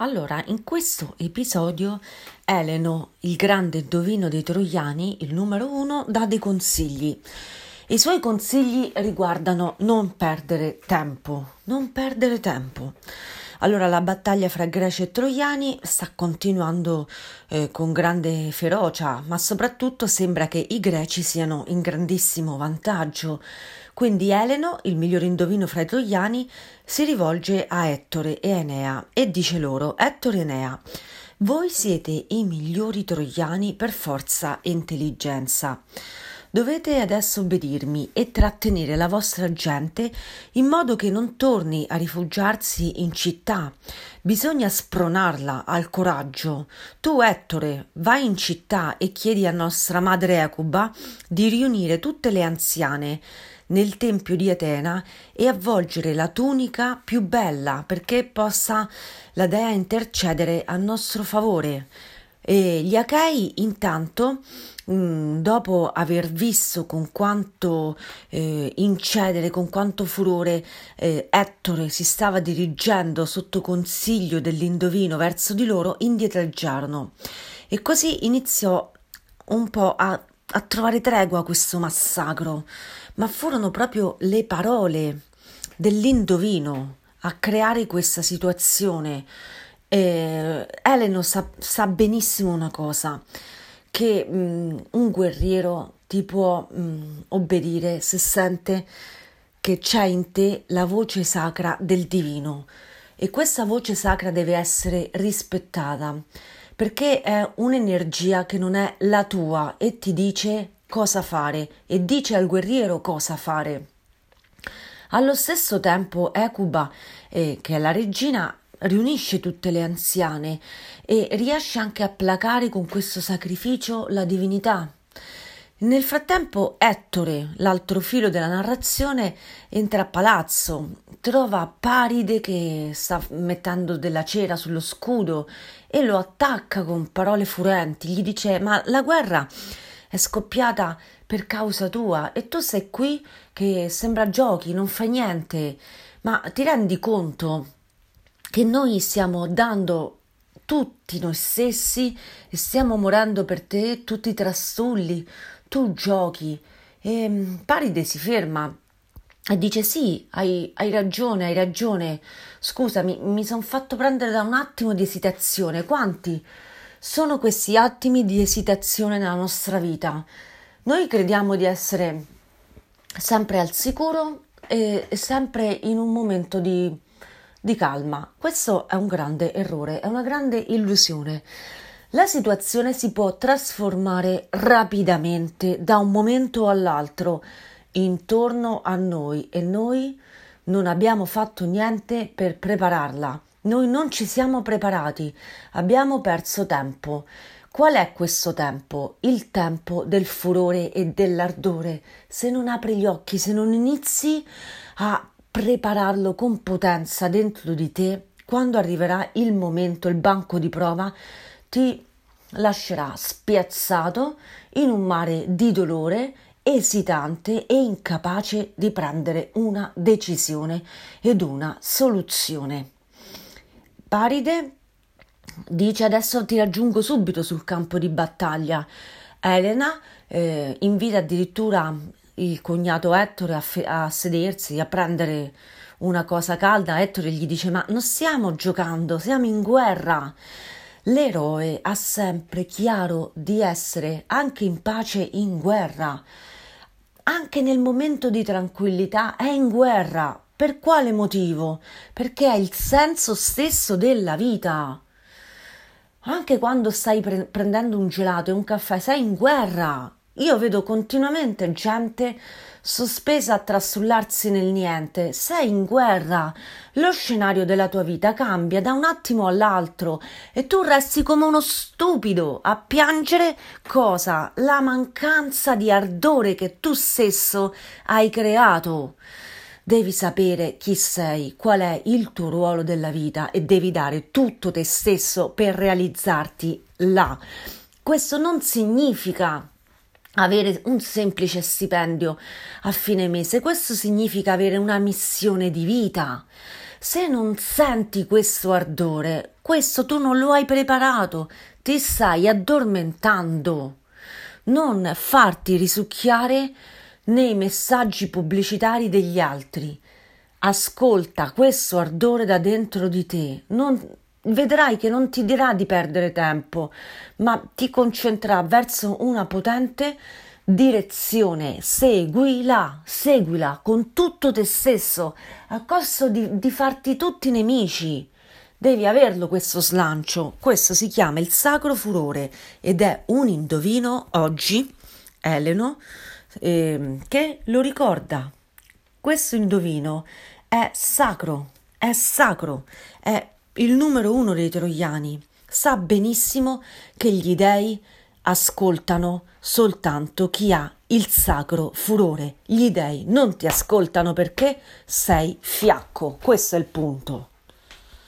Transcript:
Allora, in questo episodio Eleno, il grande indovino dei troiani, il numero uno, dà dei consigli. I suoi consigli riguardano non perdere tempo, non perdere tempo. Allora, la battaglia fra greci e troiani sta continuando eh, con grande ferocia, ma soprattutto sembra che i greci siano in grandissimo vantaggio. Quindi Eleno, il miglior indovino fra i troiani, si rivolge a Ettore e Enea e dice loro: Ettore e Enea, voi siete i migliori troiani per forza e intelligenza. Dovete adesso obbedirmi e trattenere la vostra gente in modo che non torni a rifugiarsi in città. Bisogna spronarla al coraggio. Tu, Ettore, vai in città e chiedi a nostra madre Ecuba di riunire tutte le anziane nel tempio di Atena e avvolgere la tunica più bella perché possa la dea intercedere a nostro favore. E gli Achei intanto mm, dopo aver visto con quanto eh, incedere, con quanto furore eh, Ettore si stava dirigendo sotto consiglio dell'indovino verso di loro, indietreggiarono. E così iniziò un po' a, a trovare tregua questo massacro, ma furono proprio le parole dell'indovino a creare questa situazione eh, Eleno sa, sa, benissimo una cosa, che mh, mm, un guerriero ti può mh, mm, obbedire se sente che c'è in te la voce sacra del divino e questa voce sacra deve essere rispettata perché è un'energia che non è la tua e ti dice cosa fare e dice al guerriero cosa fare. Allo stesso tempo Ecuba, eh, che è la regina, riunisce tutte le anziane e riesce anche a placare con questo sacrificio la divinità. Nel frattempo Ettore, l'altro filo della narrazione, entra a palazzo, trova Paride che sta mettendo della cera sullo scudo e lo attacca con parole furenti. Gli dice: Ma la guerra è scoppiata per causa tua e tu sei qui che sembra giochi, non fai niente. Ma ti rendi conto che noi stiamo dando tutti noi stessi e stiamo morendo per te, tutti i trastulli, tu giochi. E mm, Paride si ferma e dice: Sì, hai, hai ragione, hai ragione. Scusami, mi sono fatto prendere da un attimo di esitazione. Quanti sono questi attimi di esitazione nella nostra vita? Noi crediamo di essere sempre al sicuro e sempre in un momento di di calma. Questo è un grande errore, è una grande illusione. La situazione si può trasformare rapidamente da un momento all'altro intorno a noi e noi non abbiamo fatto niente per prepararla. Noi non ci siamo preparati, abbiamo perso tempo. Qual è questo tempo? Il tempo del furore e dell'ardore. Se non apri gli occhi, se non inizi a prepararlo con potenza dentro di te, quando arriverà il momento, il banco di prova, ti lascerà spiazzato in un mare di dolore, esitante e incapace di prendere una decisione ed una soluzione. Paride dice adesso ti raggiungo subito sul campo di battaglia. Elena eh, invita addirittura il cognato Ettore a, fe- a sedersi, a prendere una cosa calda, Ettore gli dice: Ma non stiamo giocando, siamo in guerra. L'eroe ha sempre chiaro di essere anche in pace in guerra. Anche nel momento di tranquillità è in guerra. Per quale motivo? Perché è il senso stesso della vita. Anche quando stai pre- prendendo un gelato e un caffè, sei in guerra. Io vedo continuamente gente sospesa a trastullarsi nel niente. Sei in guerra. Lo scenario della tua vita cambia da un attimo all'altro e tu resti come uno stupido a piangere cosa? La mancanza di ardore che tu stesso hai creato. Devi sapere chi sei, qual è il tuo ruolo della vita e devi dare tutto te stesso per realizzarti là. Questo non significa avere un semplice stipendio a fine mese, questo significa avere una missione di vita. Se non senti questo ardore, questo tu non lo hai preparato, ti stai addormentando. Non farti risucchiare nei messaggi pubblicitari degli altri. Ascolta questo ardore da dentro di te. Non, vedrai che non ti dirà di perdere tempo, ma ti concentrerà verso una potente direzione. Seguila, seguila con tutto te stesso, a costo di, di farti tutti nemici. Devi averlo questo slancio. Questo si chiama il sacro furore ed è un indovino oggi, Eleno, eh, che lo ricorda. Questo indovino è sacro, è sacro, è il numero uno dei troiani. Sa benissimo che gli dei ascoltano soltanto chi ha il sacro furore. Gli dei non ti ascoltano perché sei fiacco. Questo è il punto.